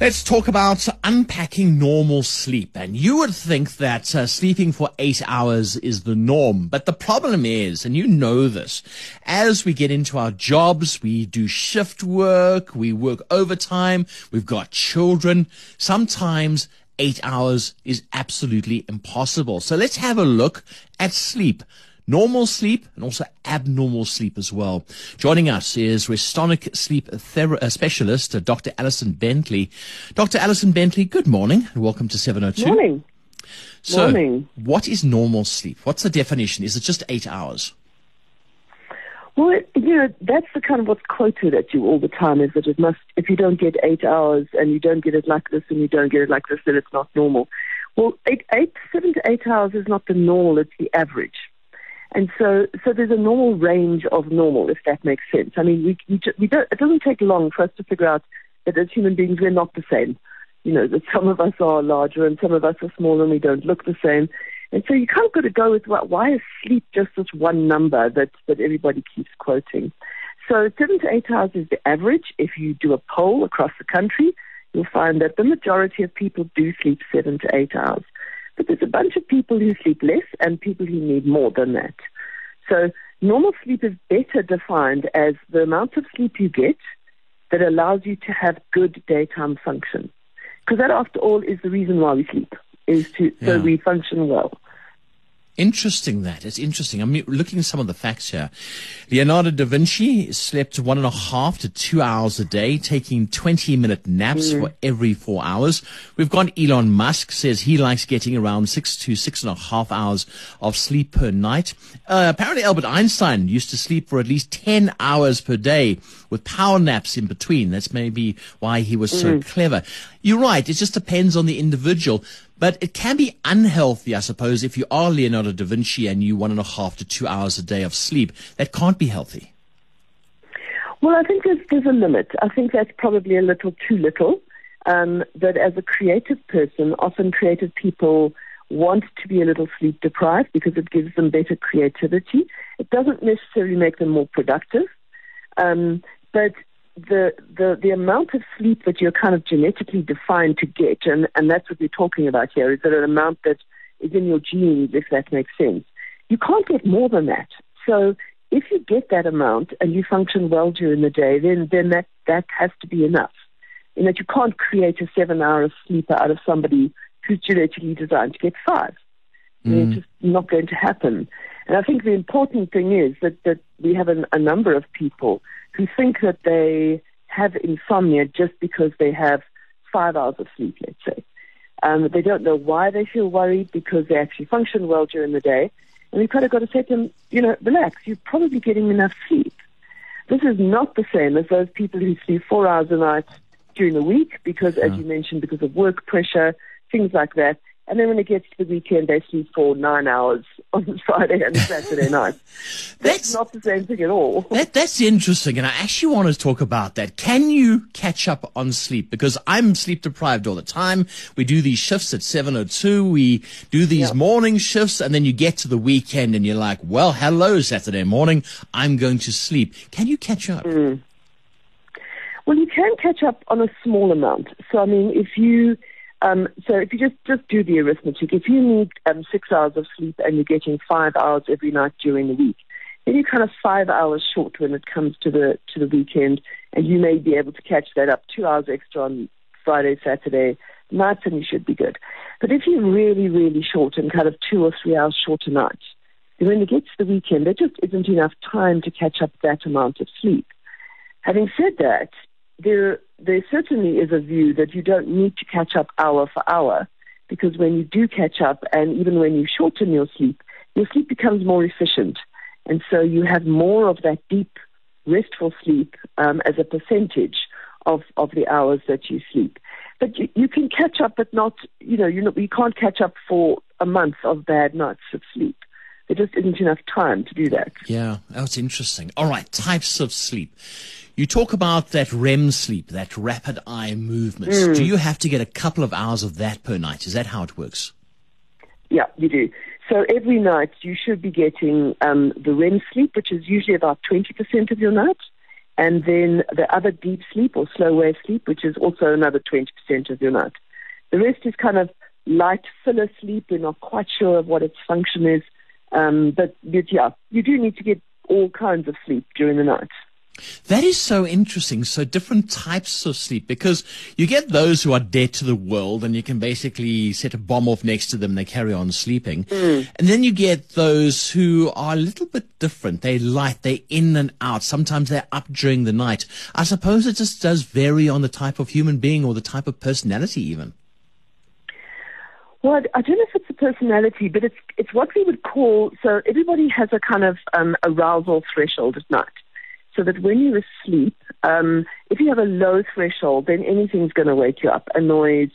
Let's talk about unpacking normal sleep. And you would think that uh, sleeping for eight hours is the norm. But the problem is, and you know this, as we get into our jobs, we do shift work, we work overtime, we've got children. Sometimes eight hours is absolutely impossible. So let's have a look at sleep normal sleep and also abnormal sleep as well. Joining us is Restonic sleep thera- uh, specialist, uh, Dr. Alison Bentley. Dr. Alison Bentley, good morning and welcome to 702. Morning. So, Morning. what is normal sleep? What's the definition? Is it just eight hours? Well, it, you know, that's the kind of what's quoted at you all the time is that it must, if you don't get eight hours and you don't get it like this and you don't get it like this, then it's not normal. Well, eight, eight, seven to eight hours is not the normal, it's the average. And so, so there's a normal range of normal, if that makes sense. I mean, we, we, we don't, it doesn't take long for us to figure out that as human beings, we're not the same. You know, that some of us are larger and some of us are smaller and we don't look the same. And so you kind of got to go with what, why is sleep just this one number that, that everybody keeps quoting? So seven to eight hours is the average. If you do a poll across the country, you'll find that the majority of people do sleep seven to eight hours. But there's a bunch of people who sleep less and people who need more than that. So normal sleep is better defined as the amount of sleep you get that allows you to have good daytime function. Because that, after all, is the reason why we sleep, is to so we function well. Interesting that. It's interesting. I'm looking at some of the facts here. Leonardo da Vinci slept one and a half to two hours a day, taking 20 minute naps for every four hours. We've got Elon Musk says he likes getting around six to six and a half hours of sleep per night. Uh, apparently Albert Einstein used to sleep for at least 10 hours per day with power naps in between. That's maybe why he was so clever. You're right. It just depends on the individual. But it can be unhealthy, I suppose, if you are Leonardo da Vinci and you one and a half to two hours a day of sleep. That can't be healthy. Well, I think there's, there's a limit. I think that's probably a little too little. Um, that as a creative person, often creative people want to be a little sleep deprived because it gives them better creativity. It doesn't necessarily make them more productive, um, but the, the the amount of sleep that you're kind of genetically defined to get, and, and that's what we're talking about here, is that an amount that is in your genes, if that makes sense. You can't get more than that. So if you get that amount and you function well during the day, then then that that has to be enough. In that you can't create a seven-hour sleeper out of somebody who's genetically designed to get five. Mean, mm. It's just not going to happen. And I think the important thing is that that we have an, a number of people who think that they have insomnia just because they have five hours of sleep, let's say. Um, they don't know why they feel worried because they actually function well during the day. And we've kind of got to say to them, you know, relax, you're probably getting enough sleep. This is not the same as those people who sleep four hours a night during the week because, as you mentioned, because of work pressure, things like that. And then when it gets to the weekend, they sleep for nine hours on Friday and Saturday night. That's- That's not the same thing at all. That, that's interesting, and I actually want to talk about that. Can you catch up on sleep? Because I'm sleep deprived all the time. We do these shifts at 702, we do these Yeah. morning shifts, and then you get to the weekend and you're like, well, hello, Saturday morning, I'm going to sleep. Can you catch up? Hmm. Well, you can catch up on a small amount. So, I mean, if you, um, so if you just just do the arithmetic, if you need um, six hours of sleep and you're getting five hours every night during the week, then you're kind of five hours short when it comes to the to the weekend, and you may be able to catch that up two hours extra on Friday, Saturday nights, and you should be good. But if you're really, really short and kind of two or three hours short a night, then when it gets to the weekend, there just isn't enough time to catch up that amount of sleep. Having said that, there there certainly is a view that you don't need to catch up hour for hour because when you do catch up and even when you shorten your sleep, your sleep becomes more efficient. And so you have more of that deep, restful sleep um, as a percentage of, of the hours that you sleep. But you, you can catch up, but not, you know, you know, you can't catch up for a month of bad nights of sleep. There just isn't enough time to do that. Yeah, that's interesting. All right, types of sleep. You talk about that REM sleep, that rapid eye movements. Do you have to get a couple of hours of that per night? Is that how it works? Yeah, you do. So every night you should be getting um, the REM sleep, which is usually about 20% of your night, and then the other deep sleep or slow wave sleep, which is also another 20% of your night. The rest is kind of light filler sleep. We're not quite sure of what its function is. Um, but, but yeah, you do need to get all kinds of sleep during the night. That is so interesting. So different types of sleep because you get those who are dead to the world and you can basically set a bomb off next to them. And they carry on sleeping. Mm. And then you get those who are a little bit different. They light, they're in and out. Sometimes they're up during the night. I suppose it just does vary on the type of human being or the type of personality even. Well, I don't know if it's a personality, but it's it's what we would call. So everybody has a kind of um, arousal threshold at night so that when you're asleep, um, if you have a low threshold, then anything's going to wake you up, a noise,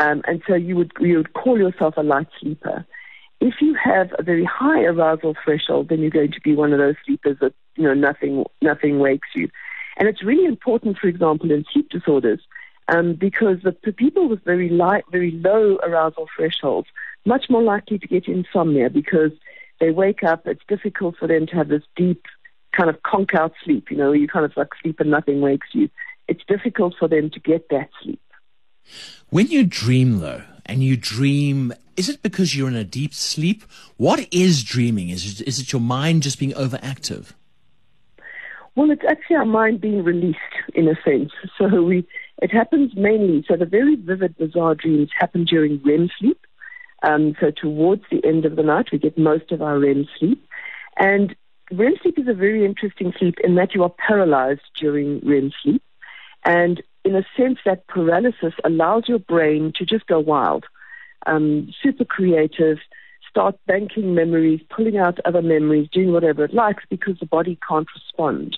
um, and so you would you would call yourself a light sleeper. If you have a very high arousal threshold, then you're going to be one of those sleepers that you know nothing nothing wakes you, and it's really important, for example, in sleep disorders, um, because the, the people with very light, very low arousal thresholds much more likely to get insomnia because they wake up. It's difficult for them to have this deep kind of conk out sleep, you know, you kind of like sleep and nothing wakes you. It's difficult for them to get that sleep. When you dream, though, and you dream, is it because you're in a deep sleep? What is dreaming? Is it, is it your mind just being overactive? Well, it's actually our mind being released in a sense. So we, it happens mainly, so the very vivid, bizarre dreams happen during REM sleep. Um, so towards the end of the night, we get most of our REM sleep. And REM sleep is a very interesting sleep in that you are paralyzed during REM sleep. And in a sense, that paralysis allows your brain to just go wild, um, super creative, start banking memories, pulling out other memories, doing whatever it likes because the body can't respond.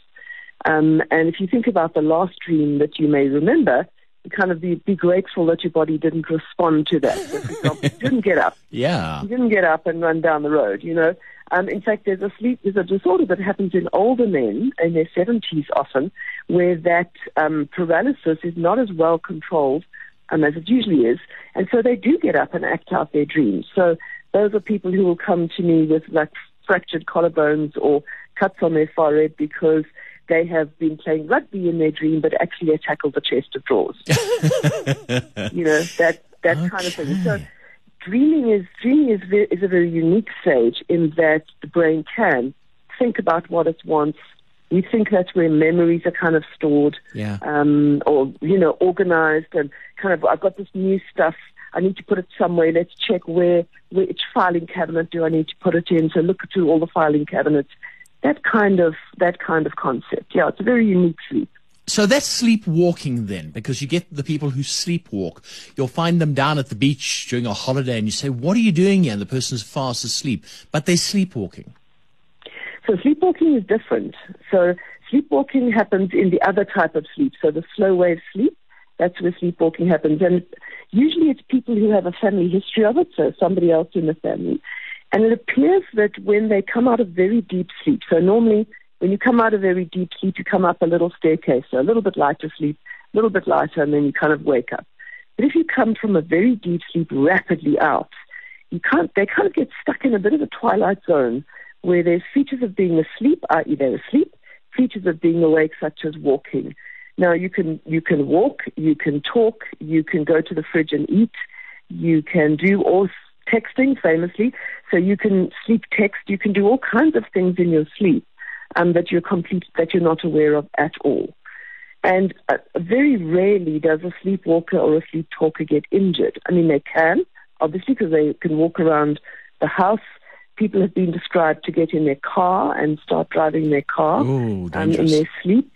Um, and if you think about the last dream that you may remember, kind of be, be grateful that your body didn't respond to that. For example, you didn't get up. Yeah. You didn't get up and run down the road, you know. Um, in fact, there's a sleep, there's a disorder that happens in older men in their 70s often, where that um, paralysis is not as well controlled um, as it usually is, and so they do get up and act out their dreams. So those are people who will come to me with like fractured collarbones or cuts on their forehead because they have been playing rugby in their dream, but actually they tackled the chest of drawers. you know that that okay. kind of thing. So dreaming is dreaming is very, is a very unique stage in that the brain can think about what it wants. We think that's where memories are kind of stored, yeah. um, or you know, organized and kind of. I've got this new stuff. I need to put it somewhere. Let's check where which filing cabinet do I need to put it in. So look through all the filing cabinets. That kind of that kind of concept. Yeah, it's a very unique sleep. So that's sleepwalking then, because you get the people who sleepwalk. You'll find them down at the beach during a holiday and you say, what are you doing here? And the person's fast asleep, but they're sleepwalking. So sleepwalking is different. So sleepwalking happens in the other type of sleep. So the slow wave sleep, that's where sleepwalking happens. And usually it's people who have a family history of it, so somebody else in the family. And it appears that when they come out of very deep sleep, so normally when you come out of very deep sleep, you come up a little staircase, so a little bit lighter sleep, a little bit lighter, and then you kind of wake up. But if you come from a very deep sleep rapidly out, you can't, they kind of get stuck in a bit of a twilight zone where there's features of being asleep, i.e. they're asleep, features of being awake, such as walking. Now you can, you can walk, you can talk, you can go to the fridge and eat, you can do all texting famously, so you can sleep text, you can do all kinds of things in your sleep um, that you're complete, that you're not aware of at all. And uh, very rarely does a sleepwalker or a sleep talker get injured. I mean, they can, obviously, because they can walk around the house. People have been described to get in their car and start driving their car Ooh, um, in their sleep.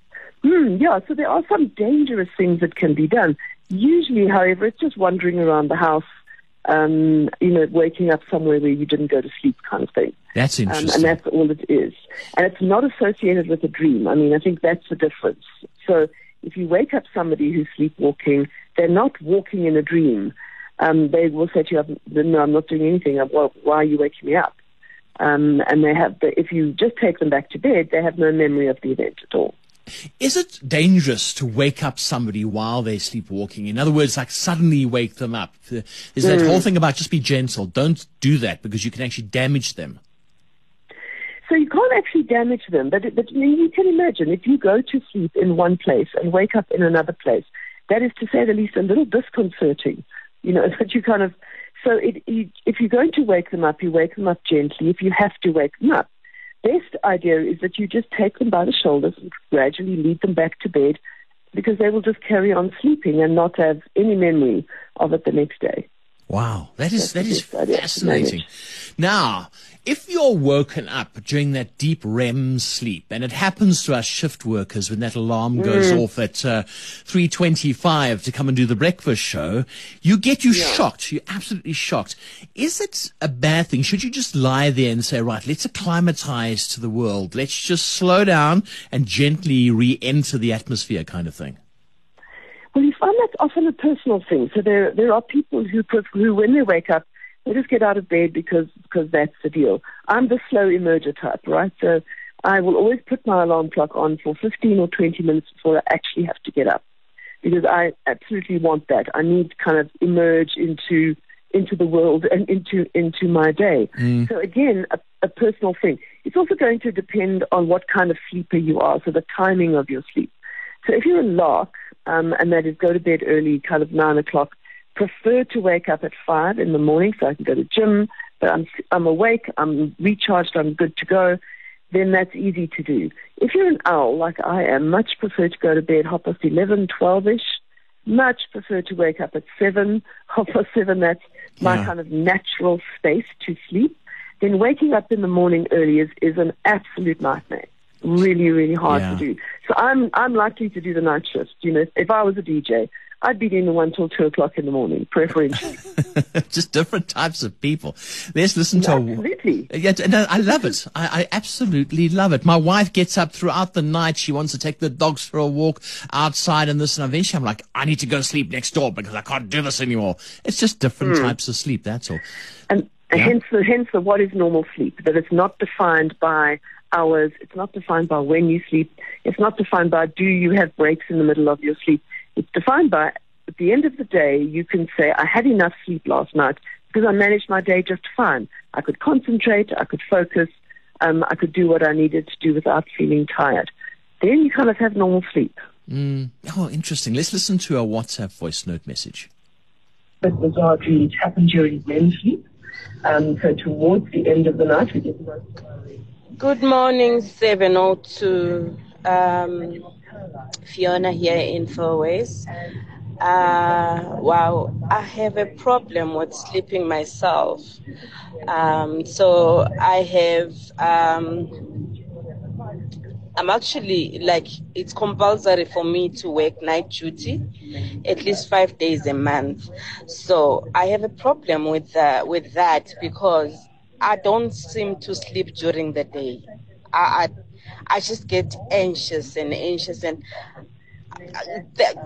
Mm, yeah, so there are some dangerous things that can be done. Usually, however, it's just wandering around the house um, you know, waking up somewhere where you didn't go to sleep kind of thing. That's interesting. Um, and that's all it is. And it's not associated with a dream. I mean, I think that's the difference. So if you wake up somebody who's sleepwalking, they're not walking in a dream. Um, they will say to you, no, I'm not doing anything. Well, why are you waking me up? Um, and they have, the, if you just take them back to bed, they have no memory of the event at all. Is it dangerous to wake up somebody while they're sleepwalking? In other words, like suddenly wake them up. There's that mm. whole thing about just be gentle. Don't do that because you can actually damage them. So you can't can't actually damage them, but, but you can imagine if you go to sleep in one place and wake up in another place, that is to say the least a little disconcerting. You know, that you kind of, so it, you, if you're going to wake them up, you wake them up gently. If you have to wake them up, best idea is that you just take them by the shoulders and gradually lead them back to bed because they will just carry on sleeping and not have any memory of it the next day. Wow, that is that is fascinating. Now, if you're woken up during that deep REM sleep, and it happens to us shift workers when that alarm goes mm. off at uh, 3:25 to come and do the breakfast show, you get you yeah. shocked. You're absolutely shocked. Is it a bad thing? Should you just lie there and say, right, let's acclimatize to the world. Let's just slow down and gently re-enter the atmosphere, kind of thing. Find that's often a personal thing. So there there are people who who when they wake up, they just get out of bed because because that's the deal. I'm the slow emerger type, right? So I will always put my alarm clock on for 15 or 20 minutes before I actually have to get up, because I absolutely want that. I need to kind of emerge into into the world and into into my day. Mm. So again, a, a personal thing. It's also going to depend on what kind of sleeper you are, so the timing of your sleep. So if you're a lark, um, and that is go to bed early, kind of nine o'clock. Prefer to wake up at five in the morning so I can go to gym, but I'm I'm awake, I'm recharged, I'm good to go. Then that's easy to do. If you're an owl like I am, much prefer to go to bed half past eleven, twelve ish. Much prefer to wake up at seven, half past seven. That's my yeah. kind of natural space to sleep. Then waking up in the morning early is, is an absolute nightmare really, really hard yeah. to do. So I'm I'm likely to do the night shift. You know, if I was a DJ, I'd be doing the one till two o'clock in the morning, preferentially. Just different types of people. Let's listen to absolutely. Yeah, no, I love it. I, I, absolutely love it. My wife gets up throughout the night. She wants to take the dogs for a walk outside and this, and eventually I'm like, I need to go sleep next door because I can't do this anymore. It's just different mm. types of sleep. That's all. And yeah. hence the hence the what is normal sleep that it's not defined by hours. It's not defined by when you sleep. It's not defined by do you have breaks in the middle of your sleep. It's defined by at the end of the day, you can say, I had enough sleep last night because I managed my day just fine. I could concentrate, I could focus, um, I could do what I needed to do without feeling tired. Then you kind of have normal sleep. Mm. Oh, interesting. Let's listen to a WhatsApp voice note message. But bizarre dreams happen during REM sleep. Um, so towards the end of the night, we get most of our Good morning, 702. Um, Fiona here in Fourways. Uh, wow, I have a problem with sleeping myself. Um, so I have, um, I'm actually like, it's compulsory for me to work night duty at least five days a month. So I have a problem with, uh, with that because I don't seem to sleep during the day. I, I, I just get anxious and anxious and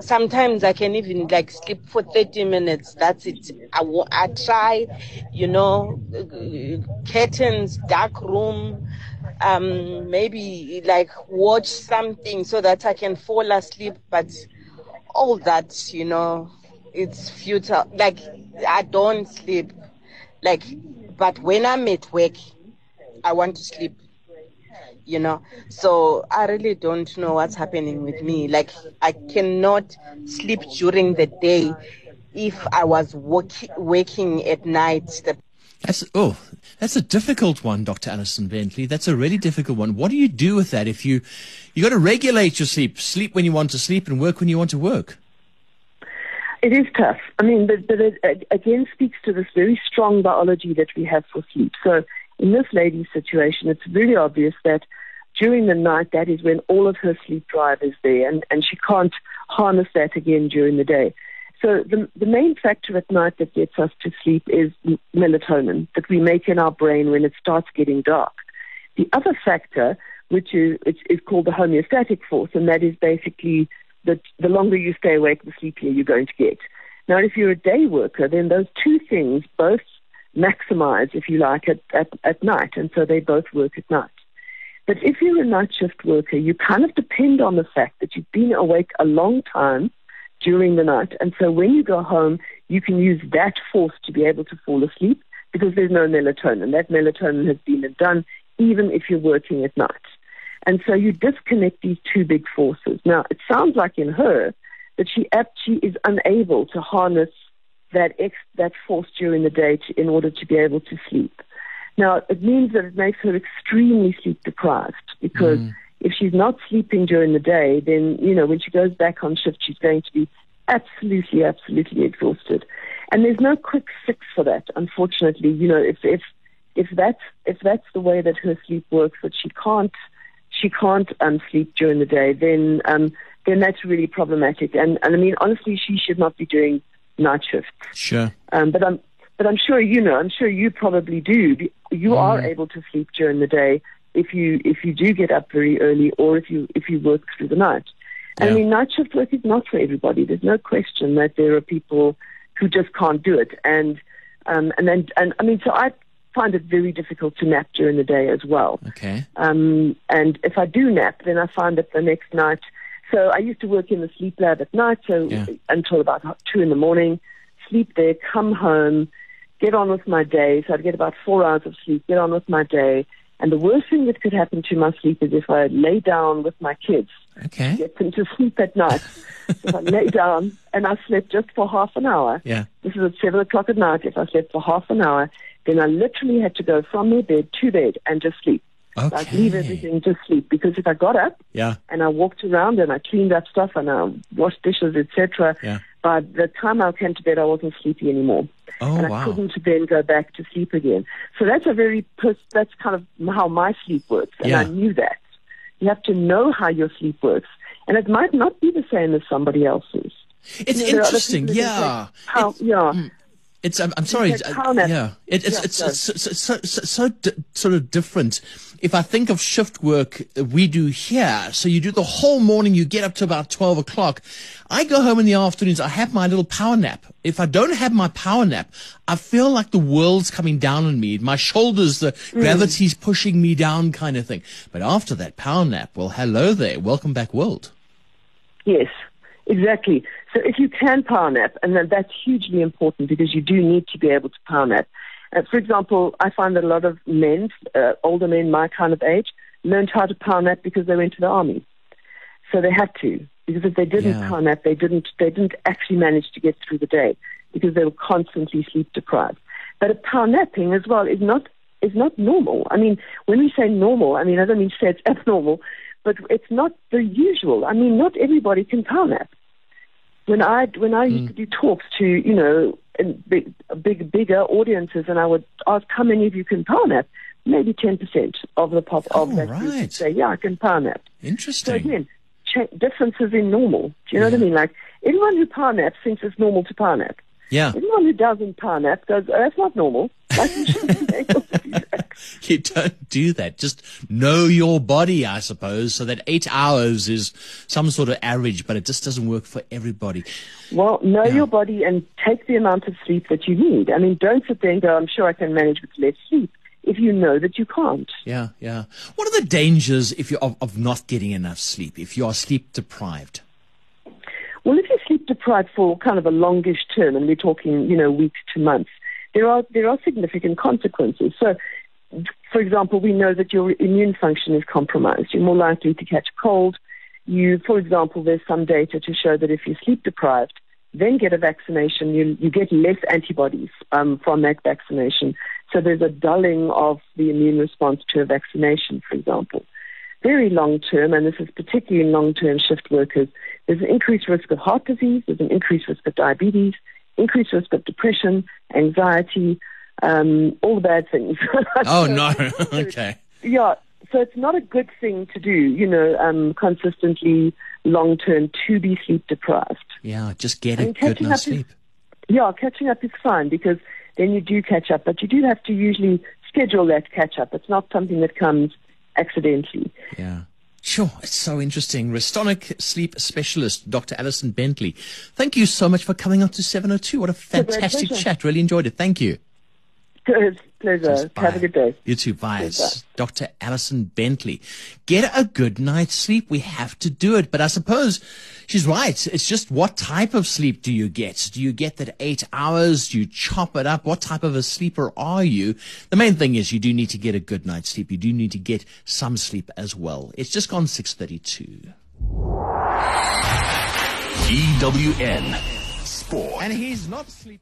sometimes I can even like sleep for 30 minutes. That's it. I, I try, you know, curtains, dark room, um, maybe like watch something so that I can fall asleep. But all that, you know, it's futile. Like I don't sleep. Like but when I'm at work, I want to sleep. You know, so I really don't know what's happening with me. Like I cannot sleep during the day if I was work- working at night. The that's oh, that's a difficult one, Dr. Alison Bentley. That's a really difficult one. What do you do with that if you you got to regulate your sleep, sleep when you want to sleep, and work when you want to work? It is tough. I mean, but, but it again speaks to this very strong biology that we have for sleep. So in this lady's situation, it's really obvious that during the night, that is when all of her sleep drive is there, and, and she can't harness that again during the day. So the, the main factor at night that gets us to sleep is melatonin that we make in our brain when it starts getting dark. The other factor, which is, is called the homeostatic force, and that is basically the, the longer you stay awake, the sleepier you're going to get. Now, if you're a day worker, then those two things both maximize, if you like, at, at, at night, and so they both work at night. But if you're a night shift worker, you kind of depend on the fact that you've been awake a long time during the night, and so when you go home, you can use that force to be able to fall asleep because there's no melatonin. That melatonin has been done even if you're working at night. And so you disconnect these two big forces. Now, it sounds like in her that she, she is unable to harness that ex, that force during the day to, in order to be able to sleep. Now, it means that it makes her extremely sleep deprived because mm. if she's not sleeping during the day, then, you know, when she goes back on shift, she's going to be absolutely, absolutely exhausted. And there's no quick fix for that, unfortunately. You know, if, if, if that's, if that's the way that her sleep works, that she can't, she can't um, sleep during the day, then, um, then that's really problematic. And, and I mean, honestly, she should not be doing night shifts. Sure. Um, but I'm, but I'm sure you know. I'm sure you probably do. You mm. are able to sleep during the day if you if you do get up very early, or if you if you work through the night. Yeah. I mean, night shift work is not for everybody. There's no question that there are people who just can't do it, and um, and then and I mean, so I find it very difficult to nap during the day as well. Okay. Um, and if I do nap, then I find that the next night. So I used to work in the sleep lab at night, so yeah. until about two in the morning, sleep there, come home, get on with my day. So I'd get about four hours of sleep, get on with my day. And the worst thing that could happen to my sleep is if I lay down with my kids, okay. get them to sleep at night. if I lay down and I slept just for half an hour, yeah. this is at seven o'clock at night. If I slept for half an hour, then I literally had to go from their bed to bed and just sleep. Okay. Like leave everything, just sleep. Because if I got up yeah. and I walked around and I cleaned up stuff and I washed dishes, etc., yeah. by the time I came to bed, I wasn't sleepy anymore. Oh, and wow. I couldn't then go back to sleep again. So that's a very, that's kind of how my sleep works. And Yeah. I knew that. You have to know how your sleep works. And it might not be the same as somebody else's. It's You know, there are other interesting, people that can yeah. How, It- yeah. Mm. It's. I'm, I'm sorry. said uh, yeah. It, it's Yeah, it's, sorry. it's so, so, so, so di- sort of different. If I think of shift work we do here, so you do the whole morning. You get up to about twelve o'clock. I go home in the afternoons. I have my little power nap. If I don't have my power nap, I feel like the world's coming down on me. My shoulders, the Mm. gravity's pushing me down, kind of thing. But after that power nap, well, hello there, welcome back, world. Yes, exactly. So if you can power nap, and then that's hugely important because you do need to be able to power nap. Uh, for example, I find that a lot of men, uh, older men my kind of age, learned how to power nap because they went to the army. So they had to because if they didn't Yeah. power nap, they didn't they didn't actually manage to get through the day because they were constantly sleep deprived. But a power napping as well is not is not normal. I mean, when we say normal, I mean I don't mean to say it's abnormal, but it's not the usual. I mean, not everybody can power nap. When I when I used mm. to do talks to you know big big bigger audiences, and I would ask how many of you can power nap, maybe ten percent of the pop of Oh, that group right. would say, yeah, I can power nap. So Interesting. again, cha- differences in normal. Do you know what I mean? Like everyone who power naps thinks it's normal to power nap. Yeah. Everyone who doesn't power nap goes, oh, that's not normal. Like you shouldn't be able to do that. You don't do that. Just know your body, I suppose, so that eight hours is some sort of average, but it just doesn't work for everybody. Well, know your body and take the amount of sleep that you need. I mean, don't sit there and go, I'm sure I can manage with less sleep if you know that you can't. Yeah, yeah. What are the dangers if you of, of not getting enough sleep? If you are sleep deprived? Well, if you're sleep deprived for kind of a longish term, and we're talking, you know, weeks to months, there are there are significant consequences. So, for example, we know that your immune function is compromised. You're more likely to catch a cold. You, for example, there's some data to show that if you're sleep deprived, then get a vaccination, you you get less antibodies um, from that vaccination. So there's a dulling of the immune response to a vaccination, for example very long term, and this is particularly in long term shift workers, there's an increased risk of heart disease, there's an increased risk of diabetes, increased risk of depression, anxiety, um, all the bad things. Oh So- no. okay. Yeah, so it's not a good thing to do, you know, um, consistently long term to be sleep deprived. Yeah, just get a good night's up is- sleep. Yeah, catching up is fine because then you do catch up, but you do have to usually schedule that catch up. It's not something that comes accidentally. Yeah. Sure, it's so interesting. Restonic sleep specialist, Dr. Alison Bentley. Thank you so much for coming up to 702. What a a fantastic pleasure. chat. Really enjoyed it. Thank you. Good. Pleasure. Bye. Have a good day. You too. Bye. Pleasure. Dr. Alison Bentley. Get a good night's sleep. We have to do it. But I suppose she's right. It's just what type of sleep do you get? Do you get that eight hours? Do you chop it up? What type of a sleeper are you? The main thing is you do need to get a good night's sleep. You do need to get some sleep as well. It's just gone 632. EWN Sport. And he's not sleeping.